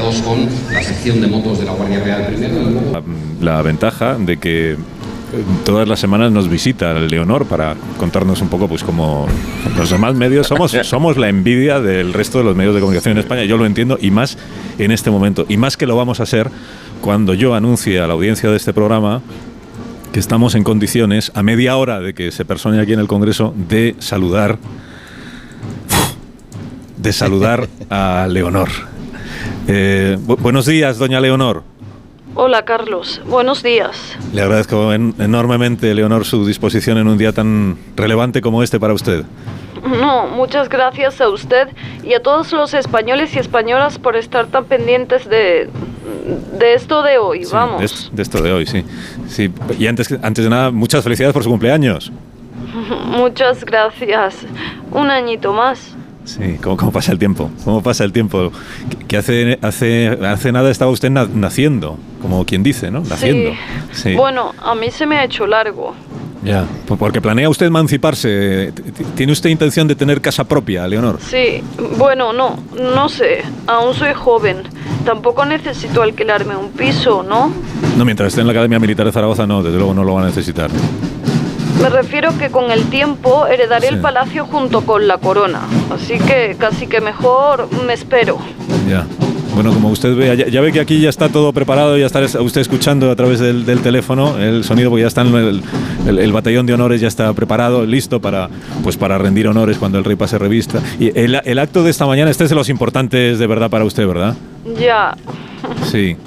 conectados con la sección de motos de la Guardia Real primero. La ventaja de que todas las semanas nos visita Leonor para contarnos un poco, pues como los demás medios somos, somos la envidia del resto de los medios de comunicación en España, yo lo entiendo, y más en este momento, y más que lo vamos a hacer cuando yo anuncie a la audiencia de este programa que estamos en condiciones, a media hora de que se persone aquí en el Congreso, de saludar, de saludar a Leonor. Eh, buenos días, doña Leonor. Hola Carlos, buenos días. Le agradezco enormemente, Leonor, su disposición en un día tan relevante como este para usted. No, muchas gracias a usted y a todos los españoles y españolas por estar tan pendientes de, de esto de hoy, vamos. De, esto de hoy, sí. sí. Y antes, antes de nada, muchas felicidades por su cumpleaños. Muchas gracias. Un añito más. Sí, ¿cómo, pasa el tiempo? ¿Cómo pasa el tiempo? Que, hace, hace, hace nada estaba usted naciendo, como quien dice, ¿no? Naciendo. Sí. Bueno, a mí se me ha hecho largo. Ya, porque planea usted emanciparse. ¿Tiene usted intención de tener casa propia, Leonor? Sí, bueno, no, no sé. Aún soy joven. Tampoco necesito alquilarme un piso, ¿no? No, mientras esté en la Academia Militar de Zaragoza, no, desde luego no lo va a necesitar. Me refiero que con el tiempo heredaré el palacio junto con la corona. Así que casi que mejor me espero. Ya. Bueno, como usted ve, ya, ve que aquí ya está todo preparado, ya está usted escuchando a través del, teléfono el sonido, porque ya está el, el, batallón de honores ya está preparado, listo para, pues para rendir honores cuando el rey pase revista. Y el, el acto de esta mañana, este es de los importantes de verdad para usted, ¿verdad? Ya. Sí.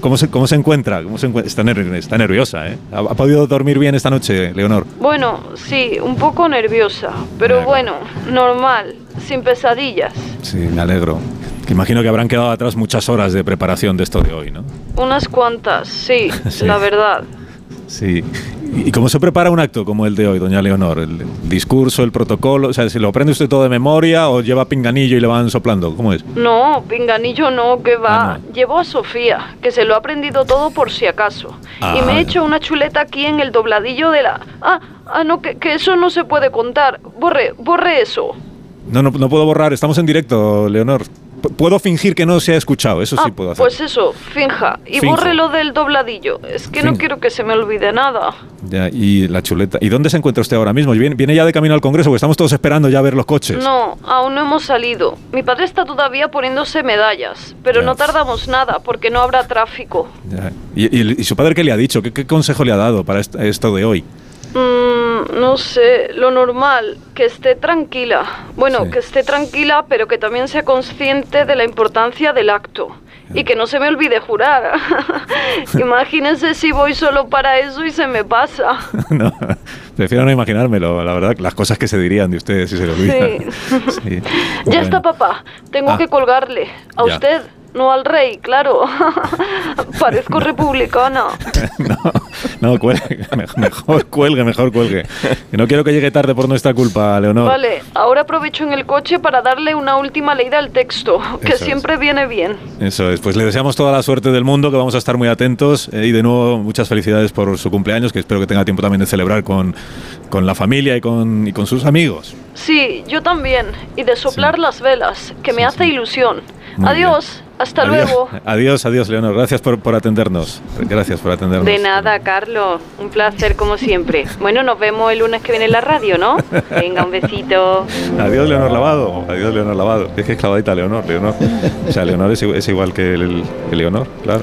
¿Cómo se, cómo se encuentra? ¿Cómo se Está, está, nerviosa, ¿eh? ¿Ha, podido dormir bien esta noche, Leonor? Bueno, sí, un poco nerviosa, pero bueno, normal, sin pesadillas. Sí, me alegro. imagino que habrán quedado atrás muchas horas de preparación de esto de hoy, ¿no? Unas cuantas, sí. la verdad. Sí. ¿Y cómo se prepara un acto como el de hoy, doña Leonor? ¿El discurso, el protocolo? O sea, ¿se lo aprende usted todo de memoria o lleva pinganillo y le van soplando? ¿Cómo es? No, pinganillo no, que va. Ah, Llevo a Sofía, que se lo ha aprendido todo por si acaso. y me he ah, hecho una chuleta aquí en el dobladillo de la... Ah, ah no, que, que eso no se puede contar. Borre, borre eso. No, no, no puedo borrar. Estamos en directo, Leonor puedo fingir que no se ha escuchado, eso sí ah, puedo hacer. Pues eso, finja. Y borre lo del dobladillo. Es que no quiero que se me olvide nada. Ya, y la chuleta. ¿Y dónde se encuentra usted ahora mismo? ¿Viene, viene ya de camino al Congreso? Porque estamos todos esperando ya ver los coches. No, aún no hemos salido. Mi padre está todavía poniéndose medallas, pero no tardamos nada porque no habrá tráfico. ¿Y, su padre qué le ha dicho? ¿Qué, consejo le ha dado para esto de hoy? Mm, no sé, lo normal, que esté tranquila. Bueno, que esté tranquila, pero que también sea consciente de la importancia del acto. Y que no se me olvide jurar. Imagínense si voy solo para eso y se me pasa. no, prefiero no imaginármelo, la verdad, las cosas que se dirían de ustedes si se lo olvidan. Sí. Ya está, papá. Tengo ah. que colgarle. A usted no al rey, claro. Parezco republicana. no, no, cuelgue, mejor cuelgue, mejor cuelgue. no quiero que llegue tarde por nuestra culpa, Leonor. Vale, ahora aprovecho en el coche para darle una última leída al texto, que siempre viene bien. Eso es, pues le deseamos toda la suerte del mundo, que vamos a estar muy atentos eh, y de nuevo muchas felicidades por su cumpleaños, que espero que tenga tiempo también de celebrar con, con la familia y con, y con sus amigos. Sí, yo también, y de soplar las velas, que me hace ilusión. Adiós. Hasta luego. Adiós, adiós, Leonor. Gracias por, por, atendernos. Gracias por atendernos. De nada, Carlos. Un placer como siempre. Bueno, nos vemos el lunes que viene en la radio, ¿no? Venga, un besito. Adiós, Leonor Lavado. Adiós, Leonor Lavado. Es que es clavadita Leonor, Leonor. O sea, Leonor es, igual que, el, que Leonor, claro.